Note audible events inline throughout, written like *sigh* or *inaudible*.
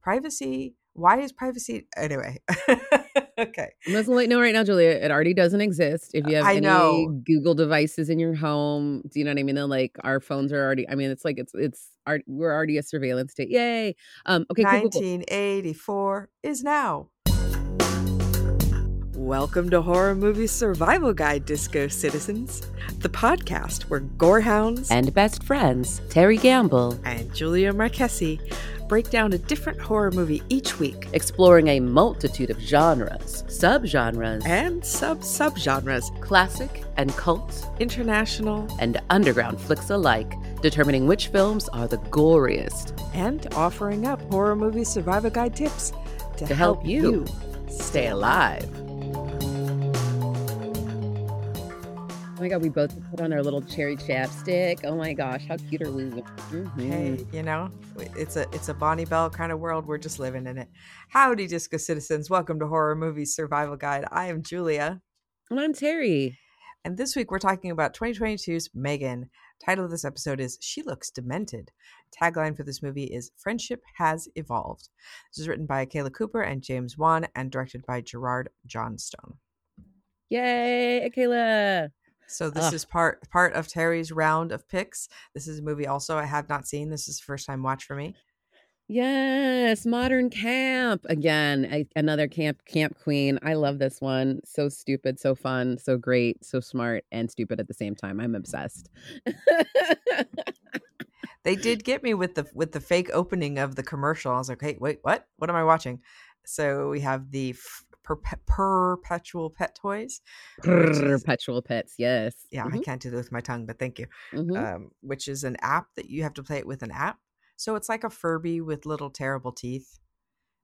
privacy. Why is privacy anyway? *laughs* okay. I'm just let you know right now, Julia. It already doesn't exist. If you have I any know. Google devices in your home, do you know what I mean? They're like our phones are already. I mean, it's like it's it's our, we're already a surveillance state. Yay! Um, okay, cool, cool, cool. 1984 is now. Welcome to Horror Movie Survival Guide, Disco Citizens, the podcast where gorehounds and best friends Terry Gamble and Julia Marquesi break down a different horror movie each week, exploring a multitude of genres, subgenres, and sub subgenres, classic and cult, international and underground flicks alike, determining which films are the goriest, and offering up horror movie survival guide tips to, to help, you stay alive. My god, we both put on our little cherry chapstick. Oh my gosh, how cute are we? Mm-hmm. Hey, you know, it's a it's a Bonne Bell kind of world. We're just living in it. Howdy, Disco Citizens. Welcome to Horror Movie Survival Guide. I am Julia. And I'm Terry. And this week we're talking about 2022's Megan. Title of this episode is She Looks Demented. Tagline for this movie is Friendship Has Evolved. This is written by Akela Cooper and James Wan and directed by Gerard Johnstone. Yay, Akela. So this Ugh. is part part of Terry's round of picks. This is a movie also I have not seen. This is the first time watch for me. Yes, Modern Camp again. Another camp camp queen. I love this one. So stupid, so fun, so great, so smart and stupid at the same time. I'm obsessed. *laughs* they did get me with the with the fake opening of the commercial. I was like, "Hey, wait, what? What am I watching?" So we have the perpe- perpetual pet toys. Perpetual pets, yes. Yeah, mm-hmm. I can't do that with my tongue, but thank you. Mm-hmm. Um, which is an app that you have to play it with an app. So it's like a Furby with little terrible teeth.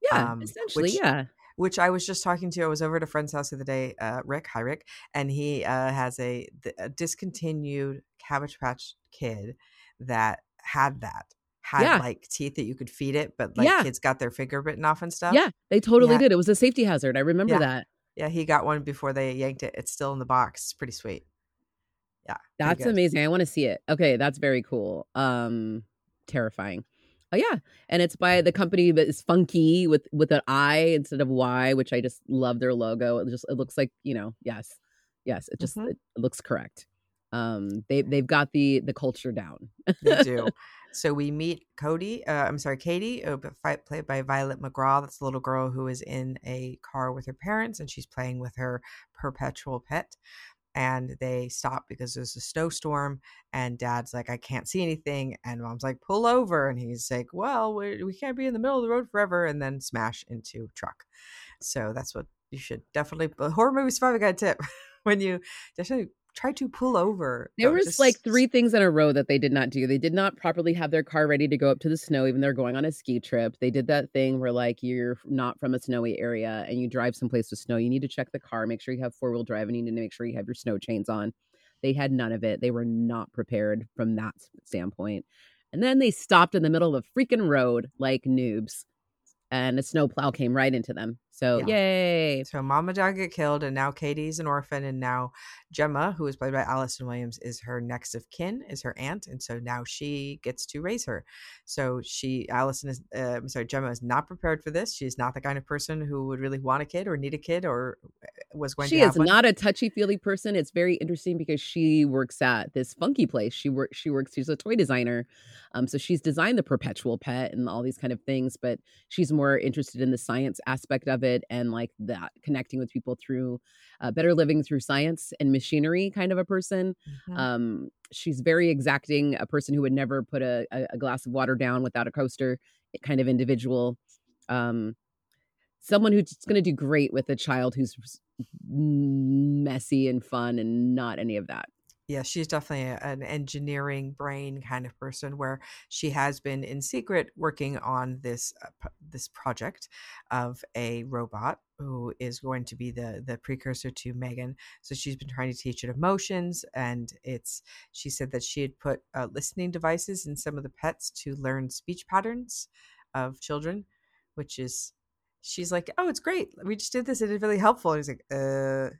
Yeah, um, essentially, which, yeah. Which I was just talking to. I was over at a friend's house the other day, uh, Rick. Hi, Rick, and he uh, has a, a discontinued Cabbage Patch Kid that had that had yeah. like teeth that you could feed it, but like yeah. kids got their finger bitten off and stuff. Yeah, they totally yeah. did. It was a safety hazard. I remember that. Yeah, he got one before they yanked it. It's still in the box. It's pretty sweet. Yeah. That's amazing. I want to see it. Okay, that's very cool. Um terrifying. Oh yeah. And it's by the company that is Funki with with an I instead of Y, which I just love their logo. It just it looks like, you know, yes. Yes, it just mm-hmm. it, it looks correct um they they've got the the culture down they do *laughs* so we meet Cody, uh, I'm sorry, Katie, uh, played by Violet McGraw. That's the little girl who is in a car with her parents and she's playing with her perpetual pet. And they stop because there's a snowstorm, and dad's like, I can't see anything. And mom's like, pull over. And he's like, Well, we, can't be in the middle of the road forever. And then smash into truck. So that's what you should definitely, horror movie survivor guide tip *laughs* when you definitely try to pull over. There was just... like three things in a row that they did not do. They did not properly have their car ready to go up to the snow, even though they're going on a ski trip. They did that thing where like you're not from a snowy area and you drive someplace with snow. You need to check the car, make sure you have four wheel drive, and you need to make sure you have your snow chains on. They had none of it. They were not prepared from that standpoint. And then they stopped in the middle of a freaking road like noobs and a snowplow came right into them. So yeah. yay! So mom and dad get killed, and now Katie's an orphan, and now Gemma, who is played by Allison Williams, is her next of kin, is her aunt, and so now she gets to raise her. So she, Allison is, uh, I'm sorry, Gemma is not prepared for this. She's not the kind of person who would really want a kid or need a kid or uh, was going. To. She is not a touchy feely person. It's very interesting because she works at this funky place. She works. She works. She's a toy designer, um, so she's designed the perpetual pet and all these kind of things. But she's more interested in the science aspect of it and like that connecting with people through uh, better living through science and machinery kind of a person. Mm-hmm. um, she's very exacting a person who would never put a, a, glass of water down without a coaster kind of individual. Um, someone who's going to do great with a child who's messy and fun and not any of that yeah, she's definitely an engineering brain kind of person where she has been in secret working on this uh, this project of a robot who is going to be the the precursor to Megan. So she's been trying to teach it emotions and it's she said that she had put uh, listening devices in some of the pets to learn speech patterns of children, which is she's like, "Oh, it's great. We just did this. It is really helpful." And he's like, "Uh,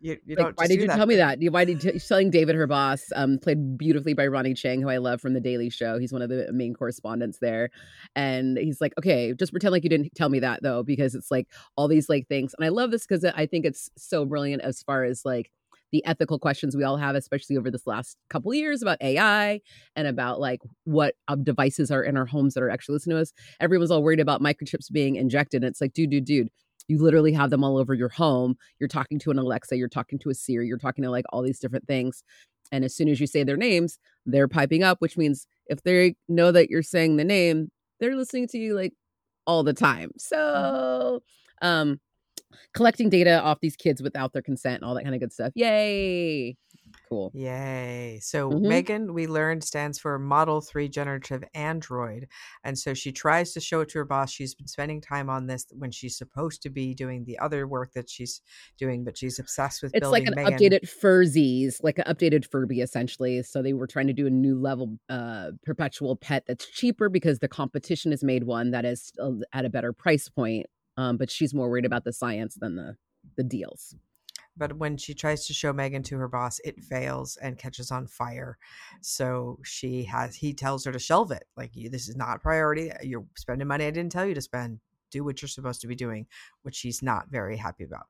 You, you like, don't. why did you that tell me that? Why did you telling David, her boss, um, played beautifully by Ronny Chieng, who I love from The Daily Show. He's one of the main correspondents there, and he's like, okay, just pretend like you didn't tell me that though, because it's like all these like things, and I love this because I think it's so brilliant as far as like the ethical questions we all have, especially over this last couple years about AI and about like what um, devices are in our homes that are actually listening to us. Everyone's all worried about microchips being injected. And it's like, dude, dude, dude, you literally have them all over your home. You're talking to an Alexa, you're talking to a Siri, you're talking to like all these different things. And as soon as you say their names, they're piping up, which means if they know that you're saying the name, they're listening to you like all the time. So, um, collecting data off these kids without their consent and all that kind of good stuff. Yay. Cool. Yay. So Mhm. Megan, we learned, stands for Model 3 Generative Android. And so she tries to show it to her boss. She's been spending time on this when she's supposed to be doing the other work that she's doing, but she's obsessed with It's building like an Megan. updated Furzies, like an updated Furby, essentially. So they were trying to do a new level uh, perpetual pet that's cheaper because the competition has made one that is at a better price point. Um, but she's more worried about the science than the the deals. but when she tries to show Megan to her boss, it fails and catches on fire. So she has he tells her to shelve it. Like this is not priority. You're spending money I didn't tell you to spend. Do what you're supposed to be doing, which she's not very happy about.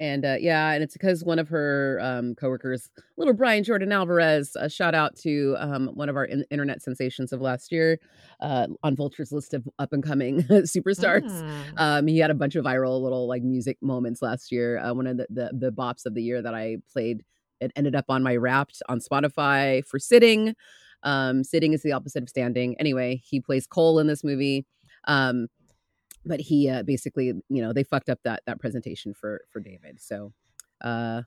And uh, yeah, and it's because one of her um, coworkers, little Brian Jordan Alvarez, a shout out to um, one of our in- internet sensations of last year uh, on Vulture's list of up and coming *laughs* superstars. Mm. Um, he had a bunch of viral little like music moments last year. Uh, one of the, the the bops of the year that I played, it ended up on my Wrapped on Spotify for sitting. Um, sitting is the opposite of standing. Anyway, he plays Cole in this movie. Um, but he uh, basically, you know, they fucked up that that presentation for for David. So, uh,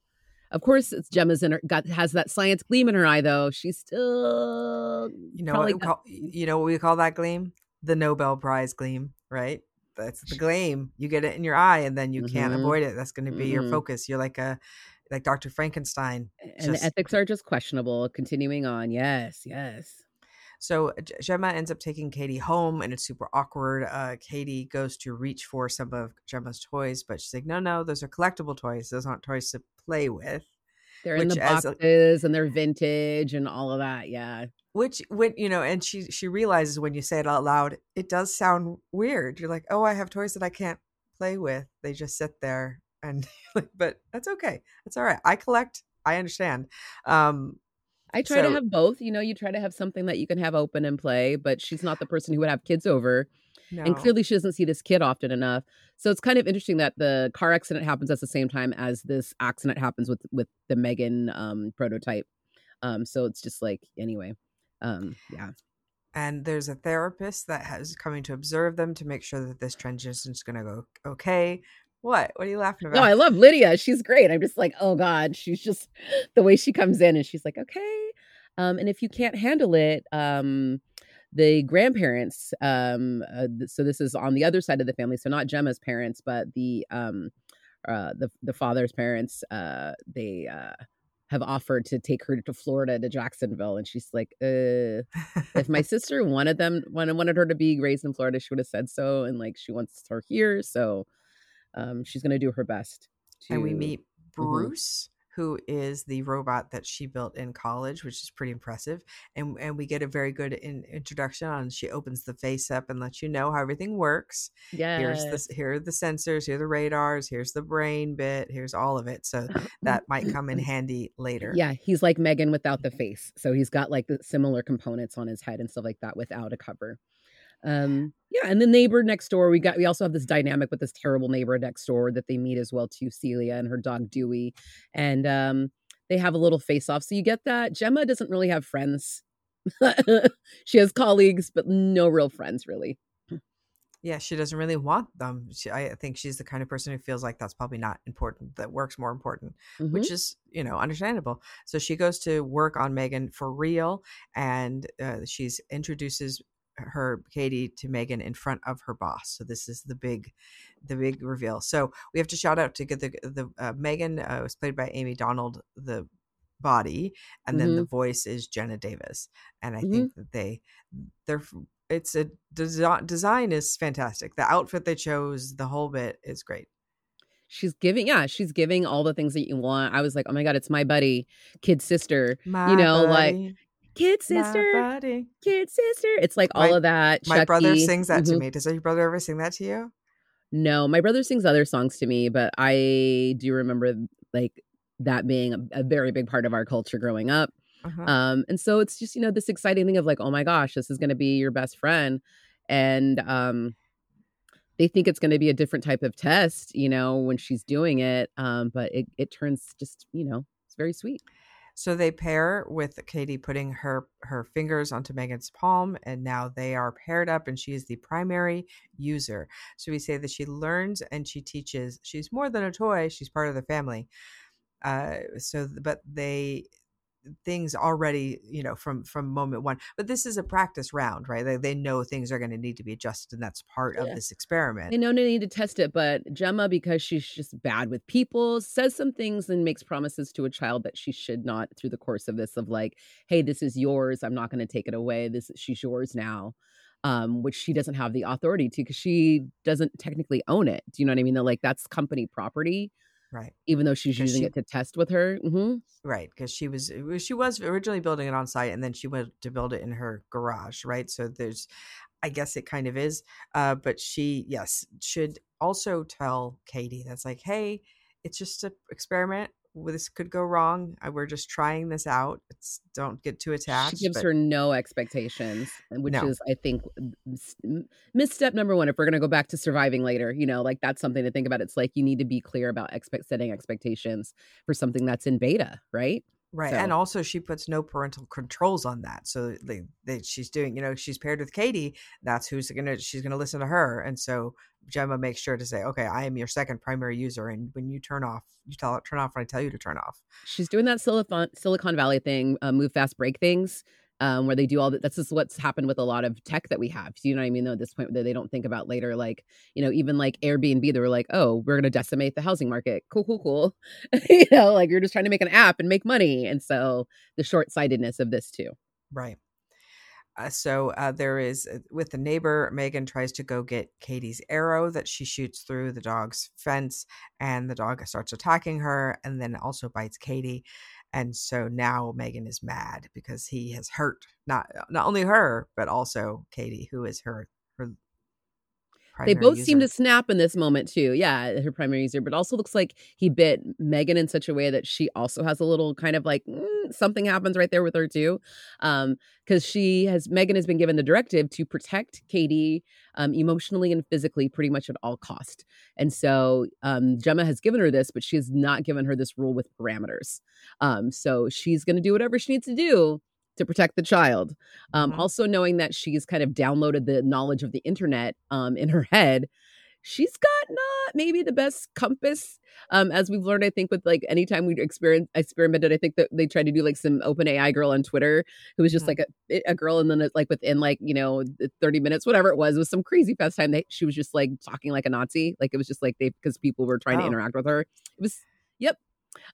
of course, it's Gemma's in her got has that science gleam in her eye though. She's still You know what call you know what we call that gleam? The Nobel Prize gleam, right? That's the gleam. You get it in your eye and then you can't Mhm. avoid it. That's going to be your Mhm. focus. You're like a like Dr. Frankenstein. and just- the ethics are just questionable. Continuing on, yes, yes. So G- Gemma ends up taking Katie home, and it's super awkward. Uh, Katie goes to reach for some of Gemma's toys, but she's like, "No, no, those are collectible toys. Those aren't toys to play with." They're in the as a- boxes and they're vintage and all of that. Yeah. Which, when you know, and she she realizes when you say it out loud, it does sound weird. You're like, "Oh, I have toys that I can't play with. They just sit there." And *laughs* but that's okay. That's all right. I collect. I understand. Um, I try to have both. You know, you try to have something that you can have open and play, but she's not the person who would have kids over. no. And clearly she doesn't see this kid often enough. So it's kind of interesting that the car accident happens at the same time as this accident happens with with the Megan um prototype. Um so it's just like anyway. Um yeah. and there's a therapist that has coming to observe them to make sure that this transition is going to go okay. What? What are you laughing about? No, I love Lydia. She's great. I'm just like, oh God, she's just the way she comes in and she's like, okay. Um, and if you can't handle it, um, the grandparents, um, uh, th- so this is on the other side of the family, so not Gemma's parents, but the um, uh, the the father's parents, uh, they uh, have offered to take her to Florida to Jacksonville, and she's like, uh, if my *laughs* sister wanted them wanted wanted her to be raised in Florida, she would have said so, and like she wants her here, so um, she's gonna do her best. To, and we meet Mhm. Bruce, who is the robot that she built in college, which is pretty impressive. And and we get a very good in, introduction on. She opens the face up and lets you know how everything works. yeah, Here's the here are the sensors, here are the radars, here's the brain bit, here's all of it. So *laughs* that might come in *laughs* handy later. Yeah, he's like Megan without the mm-hmm. face. So he's got like the similar components on his head and stuff like that without a cover. Um, yeah, and the neighbor next door, we got we also have this dynamic with this terrible neighbor next door that they meet as well too, Celia and her dog Dewey. And um they have a little face off. So you get that. Gemma doesn't really have friends. *laughs* she has colleagues, but no real friends really. Yeah, she doesn't really want them. She, I think she's the kind of person who feels like that's probably not important. That work's more important. Mhm. which is you know understandable so she goes to work on megan for real and uh, she's introduces her katie to megan in front of her boss so this is the big the big reveal. So we have to shout out to get the the uh, megan uh, was played by amie donald the body and then the voice is jenna davis and i think that they they're it's a desi- design is fantastic. The outfit they chose the whole bit is great. She's giving yeah she's giving all the things that you want. I was like oh my god it's my buddy kid sister My you know like buddy, kid my sister buddy. kid sister it's like all My- of that My brother sings that to Mhm. me. Does your brother ever sing that to you? no my brother sings other songs to me but i do remember like that being a, a very big part of our culture growing up Uh-huh. um and so it's just you know this exciting thing of like oh my gosh this is going to be your best friend and um they think it's going to be a different type of test you know when she's doing it um but it it turns just you know it's very sweet So they pair with Katie putting her her fingers onto Megan's palm, and now they are paired up, and she is the primary user. So we say that she learns and she teaches. She's more than a toy; she's part of the family. Uh, so, but they things already, you know, from from moment one. But this is a practice round, right? They, they know things are going to need to be adjusted, and that's part Yeah. of this experiment. they know they need to test it but gemma because she's just bad with people says some things and makes promises to a child that she should not through the course of this of like hey this is yours i'm not going to take it away this she's yours now um which she doesn't have the authority to because she doesn't technically own it do you know what i mean They're like that's company property right. even though she's using she- it to test with her hmm Right, because she was was- she was originally building it on site, and then she went to build it in her garage. Right, so there's, I guess it kind of is, uh, but she yes should also tell Katie that's like, hey, it's just an experiment. Well, This could go wrong. We're just trying this out. It's don't get too attached. she gives but- her no expectations which No. is i think misstep number one if we're going to go back to surviving later you know like that's something to think about it's like you need to be clear about expect setting expectations for something that's in beta right Right. So- And also she puts no parental controls on that. So they, they she's doing, you know, she's paired with Katie, that's who's gonna she's gonna listen to her. And so Gemma makes sure to say, Okay, I am your second primary user and when you turn off, you tell turn off when I tell you to turn off. she's doing that silicon silicon valley thing uh, move fast break things um, where they do all that. That's just what's happened with a lot of tech that we have. Do you know what I mean? Though at this point, they don't think about later, like you know, even like Airbnb, they were like, "Oh, we're going to decimate the housing market." Cool, cool, cool. *laughs* you know, like you're just trying to make an app and make money, and so the short sightedness of this too. Right. Uh, so uh, there is uh, with the neighbor, Megan tries to go get Katie's arrow that she shoots through the dog's fence, and the dog starts attacking her, and then also bites Katie. And so now Megan is mad because he has hurt not not only her but also Katie, who is her her. They both seem to snap in this moment too. Yeah, her primary user, but also looks like he bit Megan in such a way that she also has a little kind of like mm, something happens right there with her too, um, because she has Megan has been given the directive to protect Katie um, emotionally and physically, pretty much at all cost. And so um, Gemma has given her this, but she has not given her this rule with parameters. Um, so she's going to do whatever she needs to do to protect the child. Um, Mhm. Also, knowing that she's kind of downloaded the knowledge of the internet um, in her head, she's got not maybe the best compass. Um, as we've learned, I think with like anytime we experiment experimented, I think that they tried to do like some open AI girl on Twitter who was just Mhm. like a, a girl, and then like within like you know thirty minutes, whatever it was, it was some crazy fast time that she was just like talking like a Nazi. Like it was just like they because people were trying to Oh. interact with her. It was yep.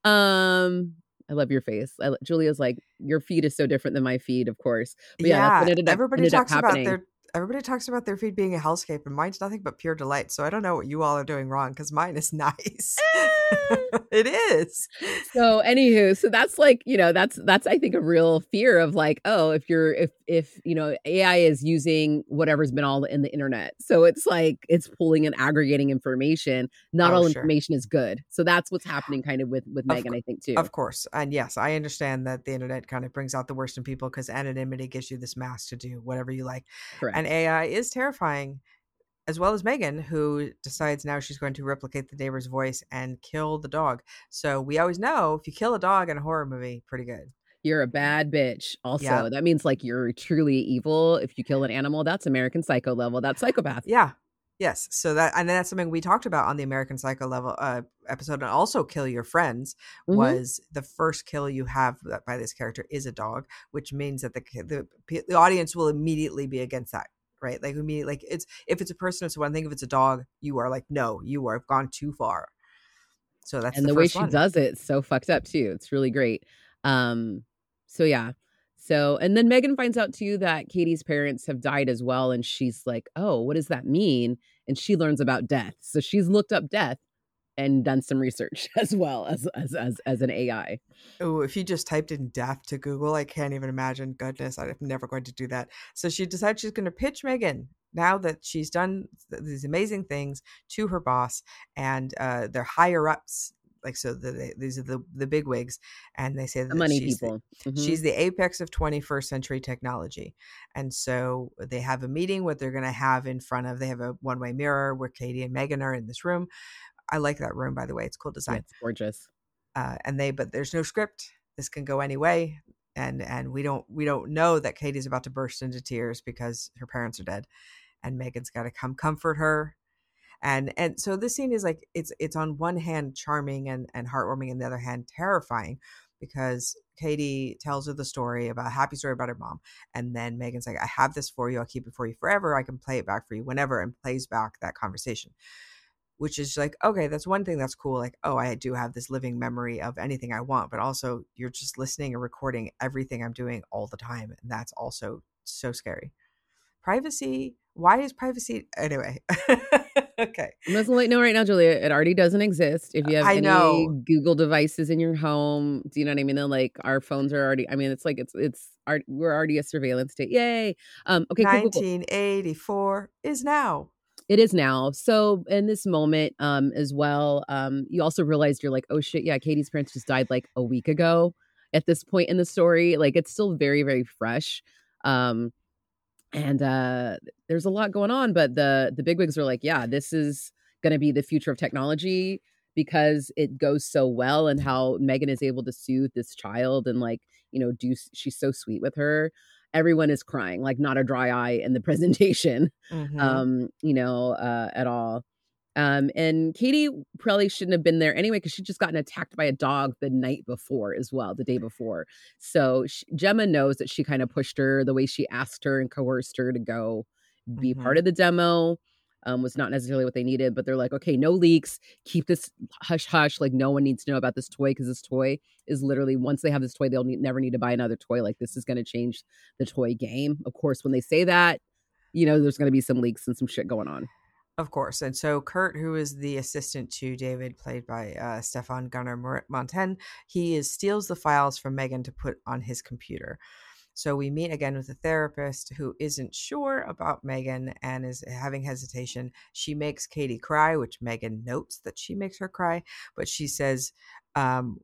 Um, I love your face. I, Julia's like your feed is so different than my feed, of course. But yeah, ended up- everybody talks about their everybody talks about their feed being a hellscape, and mine's nothing but pure delight. So I don't know what you all are doing wrong because mine is *laughs* nice. *laughs* it is. so anywho so that's like you know that's that's i think a real fear of like oh if you're if if you know ai is using whatever's been all in the internet so it's like it's pulling and aggregating information not Oh, all sure. information is good so that's what's happening kind of with with Of megan i think too Of course. And yes, I understand that the internet kind of brings out the worst in people because anonymity gives you this mask to do whatever you like. correct And AI is terrifying, as well as Megan, who decides now she's going to replicate the neighbor's voice and kill the dog. So we always know if you kill a dog in a horror movie, pretty good. You're a bad bitch also Yeah. that means like you're truly evil if you kill an animal that's american psycho level that's psychopath Yeah. Yes. So that and that's something we talked about on the American Psycho level uh, episode, and also kill your friends Mhm. was the first kill you have by this character is a dog, which means that the the the audience will immediately be against that, right? Like immediately, like it's if it's a person, it's one thing. If it's a dog, you are like, no, you are gone too far. So that's and the, the, way she one. does it, it's so fucked up too. It's really great. Um, so yeah. So and then Megan finds out too that Katie's parents have died as well, and she's like, "Oh, what does that mean?" And she learns about death. So she's looked up death, and done some research *laughs* as well as as as, as an AI. Oh, if you just typed in death to Google, I can't even imagine. Goodness, I'm never going to do that. So she decides she's going to pitch Megan now that she's done these amazing things to her boss and uh, their higher ups like so the, these are the the big wigs and they say that the money she's people the, Mhm. she's the apex of 21st century technology and so they have a meeting what they're going to have in front of they have a one way mirror where katie and megan are in this room i like that room by the way it's cool Yeah, design it's gorgeous. uh, and they but there's no script this can go any way and and we don't we don't know that katie's about to burst into tears because her parents are dead and megan's got to come comfort her and and so this scene is like it's it's on one hand charming and and heartwarming and the other hand terrifying because katie tells her the story about a happy story about her mom and then megan's like i have this for you i'll keep it for you forever i can play it back for you whenever and plays back that conversation which is like okay that's one thing that's cool like oh i do have this living memory of anything i want but also you're just listening and recording everything i'm doing all the time and that's also so scary. Privacy why is privacy anyway *laughs* *laughs* okay I'm just gonna let you know right now, Julia. It already doesn't exist. If you have I any know. Google devices in your home, do you know what I mean? Then like our phones are already. I mean, it's like it's it's our, we're already a surveillance state. Yay! Um, okay, cool, cool, cool. 1984 is now It is now. So in this moment, um, as well, um, you also realized you're like, oh shit, yeah, Katie's parents just died like a week ago. At this point in the story, like it's still very, very fresh. Um, and uh there's a lot going on, but the the bigwigs are like, yeah, this is gonna be the future of technology because it goes so well and how Megan is able to soothe this child and like, you know, do she's so sweet with her. Everyone is crying, like not a dry eye in the *laughs* presentation Mhm. um, you know, uh, at all. Um, and Katie probably shouldn't have been there anyway because she'd just gotten attacked by a dog the night before as well, the day before. So sh Gemma knows that she kind of pushed her the way she asked her and coerced her to go be part of the demo. Um, was not necessarily what they needed, but they're like, okay, no leaks, keep this hush hush. Like, no one needs to know about this toy because this toy is literally once they have this toy, they'll need, never need to buy another toy. Like, this is going to change the toy game. Of course, when they say that, you know, there's going to be some leaks and some shit going on. Of course. And so Kurt, who is the assistant to David, played by uh, Stephane Garneau-Monten, he is steals the files from Megan to put on his computer. So we meet again with a therapist who isn't sure about Megan and is having hesitation. She makes Katie cry, which Megan notes that she makes her cry, but she says, um,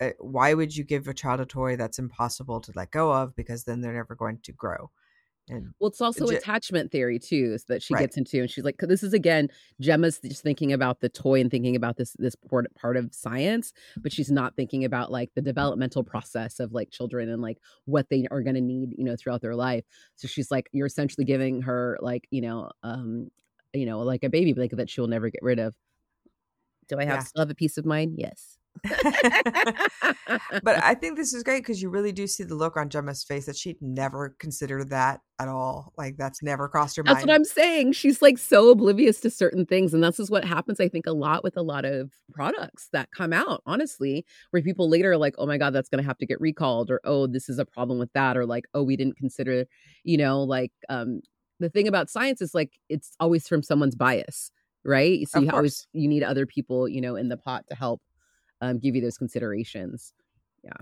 uh, "Why would you give a child a toy that's impossible to let go of? Because then they're never going to grow." And Well, it's also Ge- attachment theory too, so that she Right. gets into, and she's like, 'cause this is again, Gemma's just thinking about the toy and thinking about this this part part of science, but she's not thinking about like the developmental process of like children and like what they are going to need, you know, throughout their life. So she's like, you're essentially giving her like, you know, um, you know, like a baby blanket that she'll never get rid of. Do I have Yeah. still have a peace of mind? Yes. *laughs* but I think this is great because you really do see the look on Gemma's face that she'd never considered that at all. Like that's never crossed her That's mind. That's what I'm saying. She's like so oblivious to certain things. And this is what happens, I think, a lot with a lot of products that come out, honestly, where people later are like, oh my God, that's going to have to get recalled, or oh, this is a problem with that, or like, oh, we didn't consider, you know, like, um, the thing about science is like it's always from someone's bias, right? So Of you always you need other people, you know, in the pot to help um, give you those considerations. Yeah.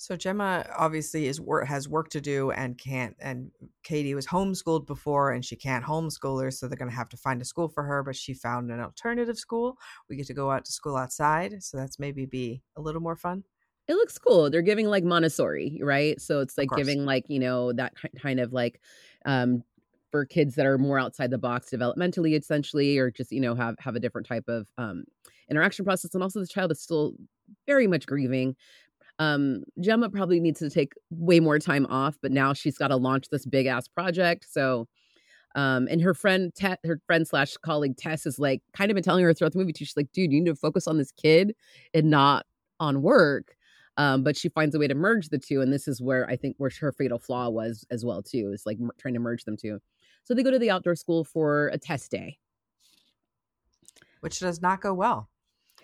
So Gemma obviously is work has work to do and can't. And Katie was homeschooled before, and she can't homeschool her, so they're going to have to find a school for her. But she found an alternative school. We get to go out to school outside, so that's maybe be a little more fun. It looks cool. They're giving like Montessori, right? So it's like giving like, you know, that kind of like um for kids that are more outside the box developmentally essentially or just, you know, have have a different type of um interaction process and also the child is still very much grieving. Um Gemma probably needs to take way more time off, but now she's got to launch this big ass project. So um, and her friend, Te- her friend slash colleague Tess is like kind of been telling her throughout the movie too. She's like, dude, you need to focus on this kid and not on work. Um, but she finds a way to merge the two, and this is where I think where her fatal flaw was as well too. Is like trying to merge them two. So they go to the outdoor school for a test day. which does not go well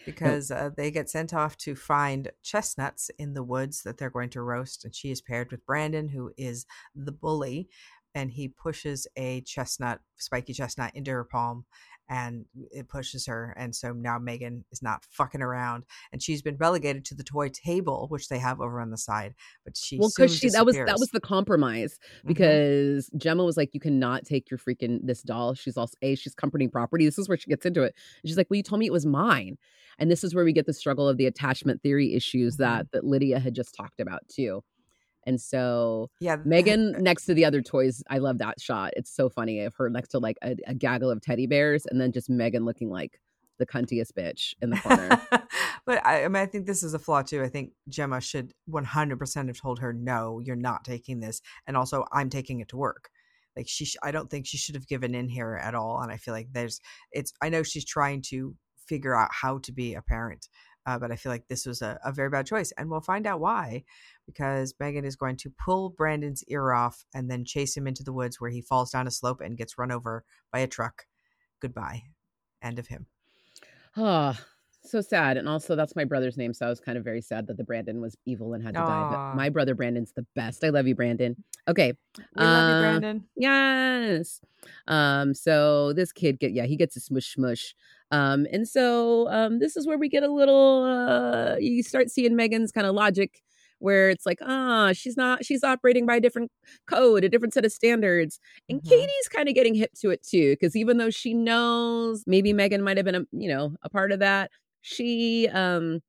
because uh, they get sent off to find chestnuts in the woods that they're going to roast. And she is paired with Brandon, who is the bully. And he pushes a chestnut, spiky chestnut, into her palm, and it pushes her. And so now Megan is not fucking around, and she's been relegated to the toy table, which they have over on the side. But she well, because she that was that was the compromise Mm-hmm. because Gemma was like, you cannot take your freaking this doll. She's also a she's comforting property. This is where she gets into it. And she's like, well, you told me it was mine, and this is where we get the struggle of the attachment theory issues Mhm. that that Lydia had just talked about too. And so yeah Megan *laughs* next to the other toys, I love that shot. It's so funny of her next to like a, a gaggle of teddy bears, and then just Megan looking like the cuntiest bitch in the corner. *laughs* but I, I mean, I think this is a flaw too. I think Gemma should 100% have told her, no, you're not taking this. And also, I'm taking it to work. Like, she, sh- I don't think she should have given in here at all. And I feel like there's, it's, I know she's trying to figure out how to be a parent, uh, but I feel like this was a, a very bad choice. And we'll find out why, because Megan is going to pull Brandon's ear off and then chase him into the woods where he falls down a slope and gets run over by a truck. Goodbye. End of him. Oh, so sad. And also, that's my brother's name. So I was kind of very sad that the Brandon was evil and had to die. But my brother Brandon's the best. I love you, Brandon. Okay. We love you, Uh, Brandon. Yes. Um, so this kid get yeah, he gets a smush smush. Um, and so um this is where we get a little uh you start seeing Megan's kind of logic where it's like, ah, she's not she's operating by a different code, a different set of standards. And Mhm. Katie's kind of getting hip to it too, because even though she knows maybe Megan might have been a you know a part of that, she um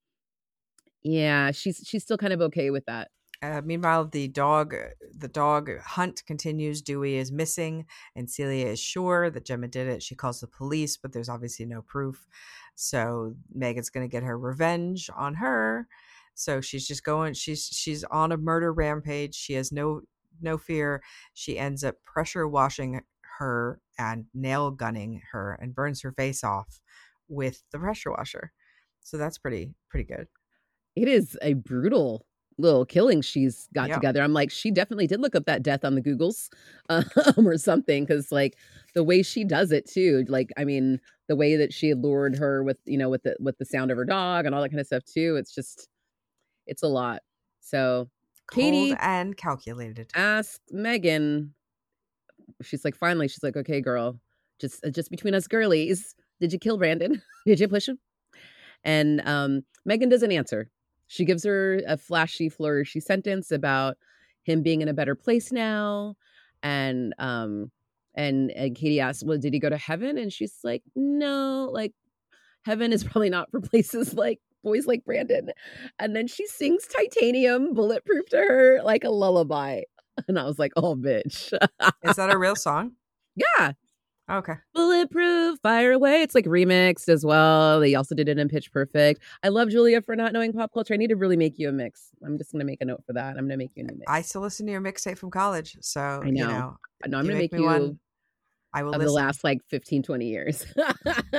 yeah, she's she's still kind of okay with that. Uh, meanwhile, the dog, the dog hunt continues. Dewey is missing, and Celia is sure that Gemma did it. She calls the police, but there's obviously no proof. So Megan's going to get her revenge on her. So she's just going. She's she's on a murder rampage. She has no no fear. She ends up pressure washing her and nail gunning her and burns her face off with the pressure washer. So that's pretty pretty good. it is a brutal little killing she's got Yeah. together. I'm like, she definitely did look up that death on the Googles *laughs* um, or something because, like, the way she does it too. Like, I mean, the way that she lured her with, you know, with the with the sound of her dog and all that kind of stuff too. It's just, it's a lot. So Katie- Cold and calculated. asked Megan. She's like, finally, she's like, okay, girl, just uh, just between us girlies, did you kill Brandon? *laughs* did you push him? And um, Megan doesn't answer. She gives her a flashy, flourishy sentence about him being in a better place now, and um, and and Katie asks, well, did he go to heaven? And she's like, no, like heaven is probably not for *laughs* places like boys like Brandon. And then she sings Titanium Bulletproof to her like a lullaby. *laughs* And I was like, oh, bitch. Is that a real *laughs* song? yeah. Okay. Bulletproof, fire away. It's like remixed as well. They also did it in Pitch Perfect. I love Julia for not knowing pop culture. I need to really make you a mix. I'm just going to make a note for that. I'm going to make you a new mix. I still listen to your mixtape from college, so I you know. know no, I'm you going to make make you one, I will of listen. the last like 15, 20 years.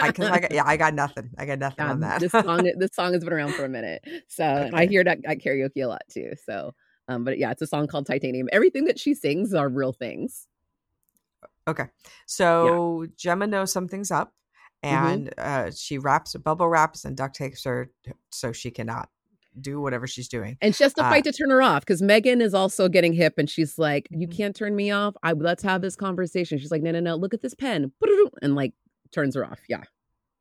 I, cause I *laughs* got, yeah, I got nothing. I got nothing Yeah, on that. this song *laughs* this song has been around for a minute. So and I Okay. hear that at karaoke a lot too. So um, but yeah, it's a song called Titanium. Everything that she sings are real things. Okay, so Gemma knows something's up, Mm-hmm. and uh, she wraps, bubble wraps, and duct tapes her so she cannot do whatever she's doing. And she has to Uh, fight to turn her off because Megan is also getting hip and she's like, You Mhm. can't turn me off. I let's have this conversation. She's like, No, no, no, look at this pen. And like turns her off. Yeah.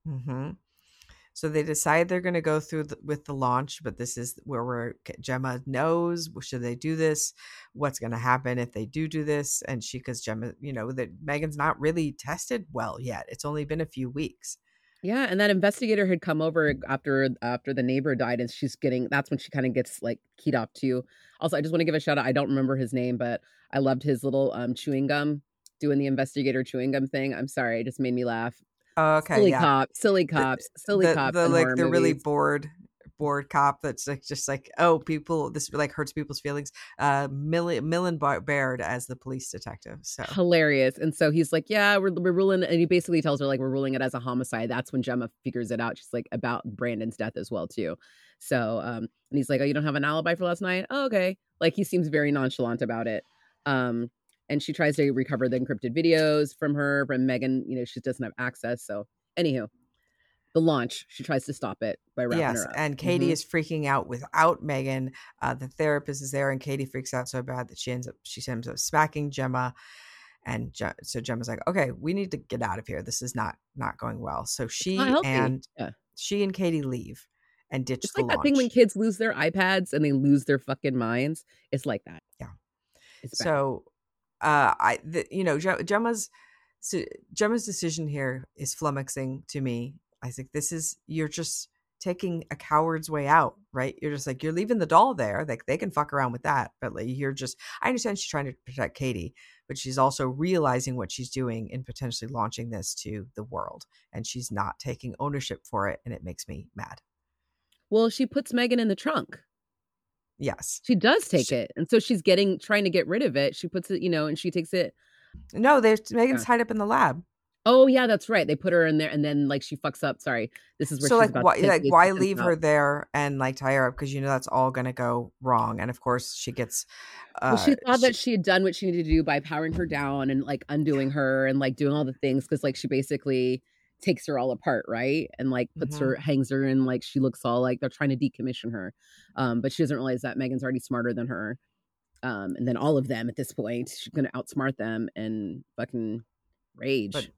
hmm So they decide they're going to go through the, with the launch, but this is where we're Gemma knows should they do this, what's going to happen if they do do this, and she because Gemma, you know that Megan's not really tested well yet. It's only been a few weeks. Yeah. And that investigator had come over after after the neighbor died and she's getting that's when she kind of gets like keyed up too. Also, I just want to give a shout out. I don't remember his name, but I loved his little um chewing gum doing the investigator chewing gum thing. I'm sorry, it just made me laugh. Okay, silly yeah. cops, silly cops, silly the, cops. the like the really bored bored cop that's like just like oh people this like hurts people's feelings uh Millen, Millen Baird as the police detective so hilarious. And so he's like, "Yeah, we're we're ruling," and he basically tells her like, "We're ruling it as a homicide." That's when Gemma figures it out. She's like about Brandon's death as well too. So, um, and he's like, "Oh, you don't have an alibi for last night? Oh, okay." Like he seems very nonchalant about it. Um, and she tries to recover the encrypted videos from her from Megan. You know, she doesn't have access. So, anywho, the launch, she tries to stop it by wrapping yes her up. and Katie Mhm. is freaking out without Megan uh the therapist is there and Katie freaks out so bad that she ends up she ends up smacking Gemma And Je- so Gemma's like, okay, we need to get out of here. This is not not going well. So she and Yeah. she and Katie leave and ditch It's the like that thing when kids lose their iPads and they lose their fucking minds. It's like that. Yeah. It's bad. so uh i the, you know gemma's gemma's decision here is flummoxing to me. I think this is you're just taking a coward's way out right? You're just like you're leaving the doll there like they can fuck around with that but like you're just i understand she's trying to protect katie but she's also realizing what she's doing in potentially launching this to the world and she's not taking ownership for it and it makes me mad. Well, she puts Megan in the trunk. Yes She does take She- it. And so she's getting trying to get rid of it. She puts it, you know, and she takes it. no there's megan's Yeah. tied up in the lab Oh yeah, that's right. They put her in there and then like she fucks up. Sorry. This is where so she's like about why to like why leave her there and like tie her up because you know that's all gonna go wrong and of course she gets uh well, she thought that she had done what she needed to do by powering her down and like undoing her and like doing all the things because like she basically takes her all apart, right? And like puts Mhm. her, hangs her, and like she looks all like they're trying to decommission her. Um, but she doesn't realize that Megan's already smarter than her. Um, and then all of them at this point, she's gonna outsmart them and fucking rage. But-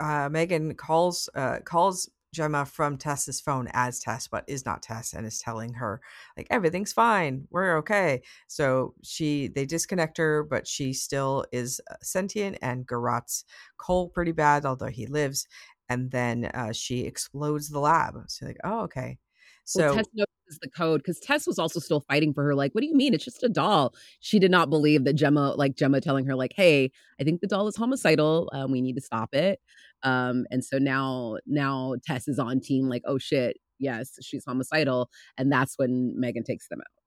uh megan calls uh calls gemma from tess's phone as tess but is not tess and is telling her like everything's fine we're okay so she they disconnect her but she still is uh, sentient and garrots cole pretty bad although he lives and then uh she explodes the lab so like oh okay so well, Tess knows the code because Tess was also still fighting for her. Like, what do you mean? It's just a doll. She did not believe that Gemma, like Gemma, telling her, like, "Hey, I think the doll is homicidal. Um, we need to stop it." Um, and so now, now Tess is on team. Like, oh shit, yes, she's homicidal, and that's when Megan takes them out.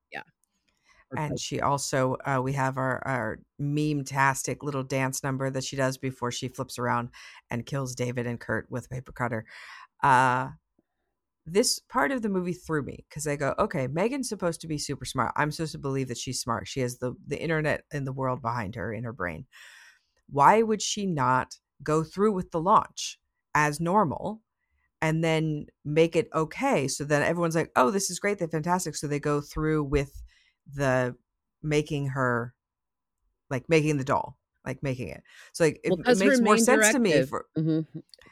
And she also uh, we have our our meme tastic little dance number that she does before she flips around and kills david and kurt with a paper cutter. Uh this part of the movie threw me because i go okay megan's supposed to be super smart. I'm supposed to believe that she's smart. She has the the internet and the world behind her in her brain. Why would she not go through with the launch as normal and then make it okay so then everyone's like oh this is great. They're fantastic so they go through with the making her like making the doll like making it so like it, Well, it makes more sense to me directive- for Mhm.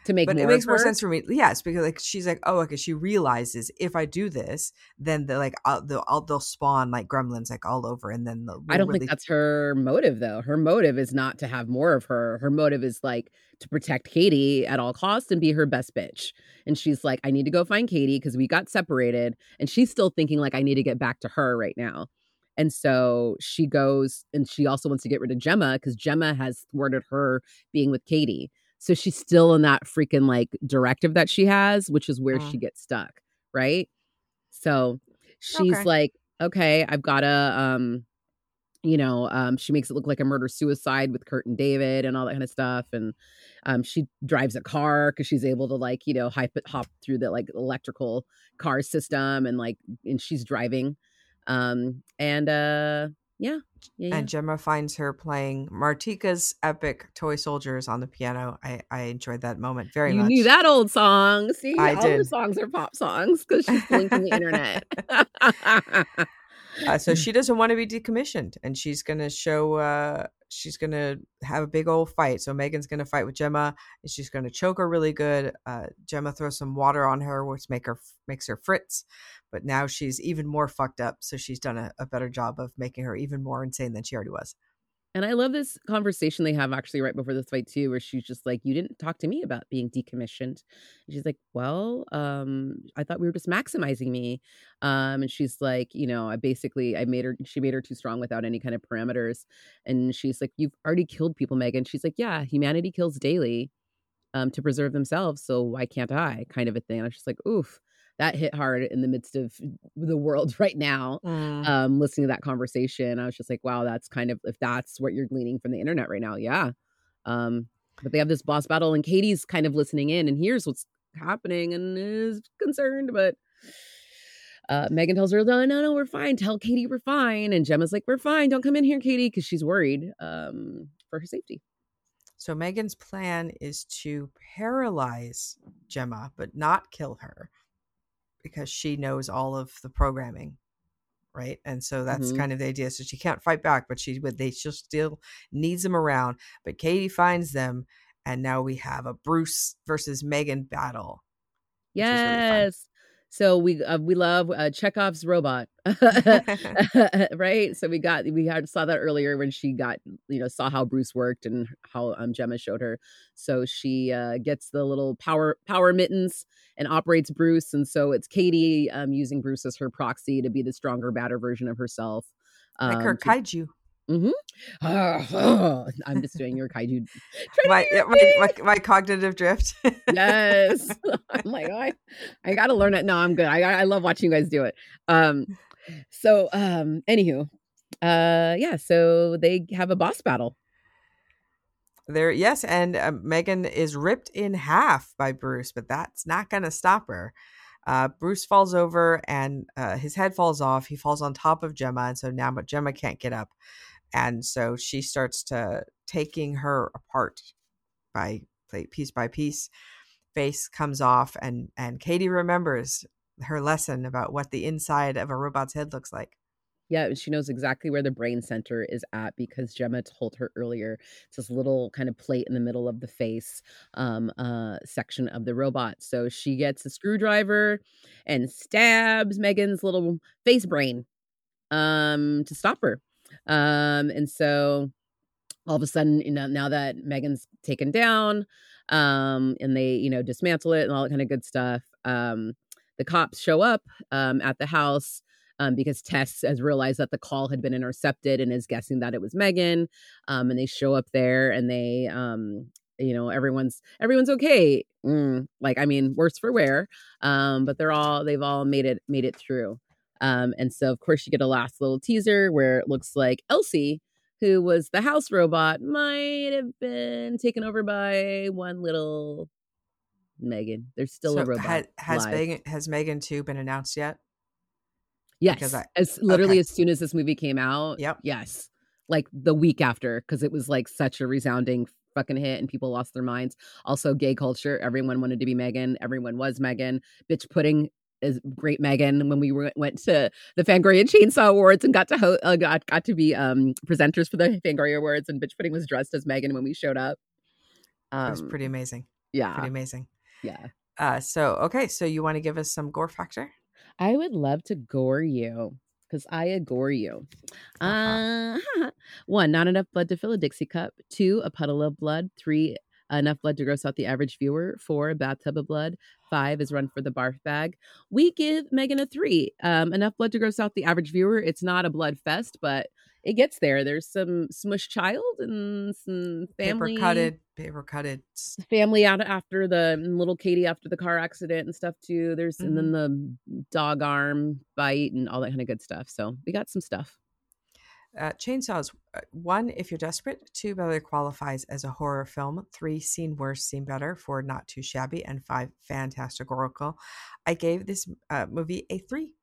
to make but it makes more her. sense for me yes because like she's like oh okay she realizes if i do this then the like I'll, they'll, I'll, they'll spawn like gremlins like all over and then the I don't think that's her motive though. Her motive is not to have more of her. Her motive is like to protect Katie at all costs and be her best bitch. And she's like, I need to go find Katie because we got separated. And she's still thinking like I need to get back to her right now. And so she goes and she also wants to get rid of Gemma because Gemma has thwarted her being with Katie. So she's still in that freaking like directive that she has, which is where Mm. she gets stuck, right? So she's Okay. like, okay, I've got to um you know, um, she makes it look like a murder suicide with Kurt and David and all that kind of stuff. And um, she drives a car because she's able to like, you know, hop, hop through the like electrical car system and like, and she's driving. Um, and uh, yeah, yeah, yeah. and gemma finds her playing martika's epic toy soldiers on the piano i i enjoyed that moment very you much You knew that old song. See, I all her songs are pop songs because she's blinking the internet. *laughs* *laughs* uh, so she doesn't want to be decommissioned and she's gonna show uh she's gonna have a big old fight. So megan's gonna fight with gemma and she's gonna choke her really good. Uh gemma throws some water on her which make her makes her fritz but now she's even more fucked up so she's done a, a better job of making her even more insane than she already was And I love this conversation they have actually right before this fight too, where she's just like, "You didn't talk to me about being decommissioned." And she's like, "Well, um, I thought we were just maximizing me." Um, and she's like, "You know, I basically I made her. She made her too strong without any kind of parameters." And she's like, "You've already killed people, Megan." She's like, "Yeah, humanity kills daily, um, to preserve themselves. So why can't I?" Kind of a thing. And I was just like, "Oof." That hit hard in the midst of the world *laughs* right now um listening to that conversation. I was just like wow that's kind of if that's what you're gleaning from the internet right now yeah. Um but they have this boss battle and katie's kind of listening in and hears what's happening and is concerned but uh megan tells her no no no we're fine. Tell katie we're fine. And gemma's like we're fine. Don't come in here katie because she's worried um for her safety. So megan's plan is to paralyze gemma but not kill her because she knows all of the programming right? And so that's Mhm. kind of the idea. So she can't fight back, but she but they she still needs them around. But Katie finds them, and now we have a Bruce versus Megan battle. Yes. So we uh, we love uh, Chekhov's robot, *laughs* *laughs* right? So we got we had saw that earlier when she got you know saw how Bruce worked and how um, Gemma showed her. So she uh, gets the little power power mittens and operates Bruce, and so it's Katie um, using Bruce as her proxy to be the stronger, badder version of herself. like her Um, to- kaiju. *laughs* *laughs* I'm just doing your kaiju. My, your my, my my cognitive drift. yes *laughs* i'm like I, I gotta learn it no i'm good I, I love watching you guys do it um so um anywho uh yeah so they have a boss battle There, yes, and uh, Megan is ripped in half by Bruce, but that's not going to stop her. Uh, Bruce falls over and uh, his head falls off. He falls on top of Gemma, and so now Gemma can't get up, and so she starts to taking her apart by piece by piece. Face comes off, and and Katie remembers her lesson about what the inside of a robot's head looks like. yeah she knows exactly where the brain center is at because gemma told her earlier it's this little kind of plate in the middle of the face um uh section of the robot so she gets a screwdriver and stabs megan's little face brain um to stop her um and so all of a sudden you know now that megan's taken down um and they you know dismantle it and all that kind of good stuff um the cops show up um at the house um, because Tess has realized that the call had been intercepted and is guessing that it was Megan. Um, and they show up there and they, um, you know, everyone's everyone's okay. Mm, like, I mean, worse for wear. Um, but they're all they've all made it made it through. Um, and so of course you get a last little teaser where it looks like Elsie, who was the house robot, might have been taken over by one little Megan. There's still a robot. ha- has live. Megan has Megan two been announced yet? Yes, I- as literally okay. as soon as this movie came out. Yep. Yes, like the week after, because it was like such a resounding fucking hit, and people lost their minds. Also, gay culture. Everyone wanted to be Megan. Everyone was Megan. Bitch pudding is great Megan. When we were, went to the Fangoria Chainsaw Awards and got to ho- uh, got got to be um presenters for the *laughs* Fangoria Awards, and bitch pudding was dressed as Megan when we showed up. Um, It was pretty amazing. yeah, Pretty amazing. yeah. Uh, so okay, so you want to give us some gore factor? I would love to gore you because I adore you. Uh, *laughs* one, not enough blood to fill a Dixie cup. Two, a puddle of blood. Three, enough blood to gross out the average viewer. Four, a bathtub of blood. Five is run for the barf bag. We give Megan a three. Um, enough blood to gross out the average viewer. It's not a blood fest, but it gets there. There's some smush child and some family Paper cutted, paper cutted. family out after the little Katie after the car accident and stuff too. There's and then Mm-hmm. the dog arm bite and all that kind of good stuff. So we got some stuff. Uh, chainsaws. uh, One, if you're desperate. Two, whether it qualifies as a horror film. Three, seen worse, seen better. Four, not too shabby. And five, fantastic oracle. I gave this uh, movie a three.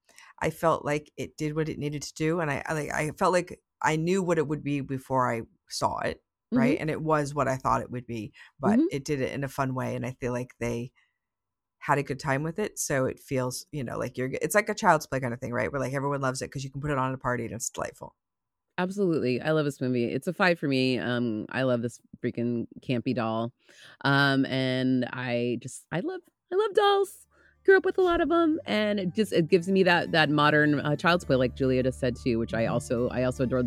I felt like it did what it needed to do, and I, I. I felt like I knew what it would be before I saw it, right? And it was what I thought it would be, but Mhm. it did it in a fun way, and I feel like they had a good time with it. So it feels, you know, like you're. It's like a child's play kind of thing, right? Where like everyone loves it because you can put it on at a party and it's delightful. Absolutely. I love this movie. It's a five for me. Um, I love this freaking campy doll. Um, and I just I love I love dolls. Grew up with a lot of them, and it just it gives me that that modern uh, child's play, like Julia just said too, which I also I also adore.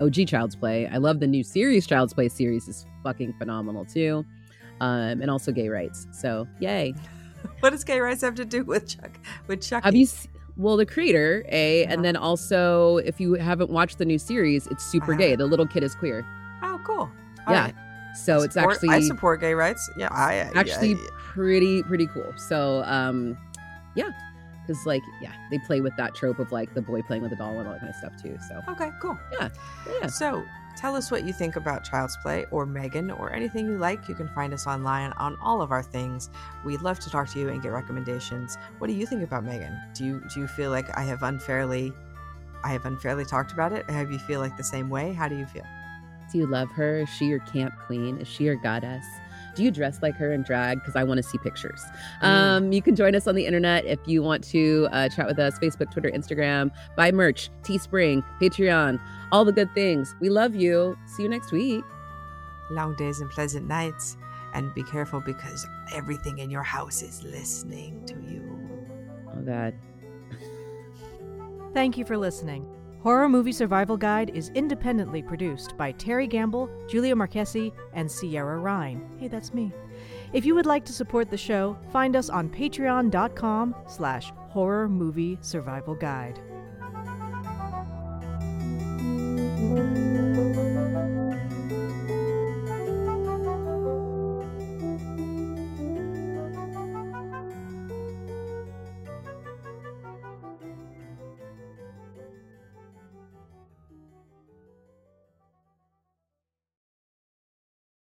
OG Child's Play. I love the new series Child's Play series is fucking phenomenal too, um, and also gay rights. So yay! *laughs* What does gay rights have to do with Chuck? With chuck Have you? Well, the creator, a, Uh-huh. and then also if you haven't watched the new series, it's super gay. The little kid is queer. Oh, cool. All Yeah. right. So it's actually I support gay rights. Yeah, I actually yeah, pretty pretty cool. So um yeah. Because like yeah, they play with that trope of like the boy playing with the doll and all that kind of stuff too. So Okay, cool. Yeah. Yeah. So tell us what you think about Child's Play or Megan or anything you like. You can find us online on all of our things. We'd love to talk to you and get recommendations. What do you think about Megan? Do you do you feel like I have unfairly I have unfairly talked about it? Have you feel like the same way? How do you feel? Do you love her? Is she your camp queen? Is she your goddess? Do you dress like her in drag? Because I want to see pictures. Mm. Um, you can join us on the internet if you want to uh, chat with us Facebook, Twitter, Instagram, buy merch, Teespring, Patreon, all the good things. We love you. See you next week. Long days and pleasant nights. And be careful because everything in your house is listening to you. Oh, God. Thank you for listening. Horror Movie Survival Guide is independently produced by Terry Gamble, Julia Marquesi, and Sierra Ryan. Hey, that's me. If you would like to support the show, find us on patreon.com slash horror movie survival guide.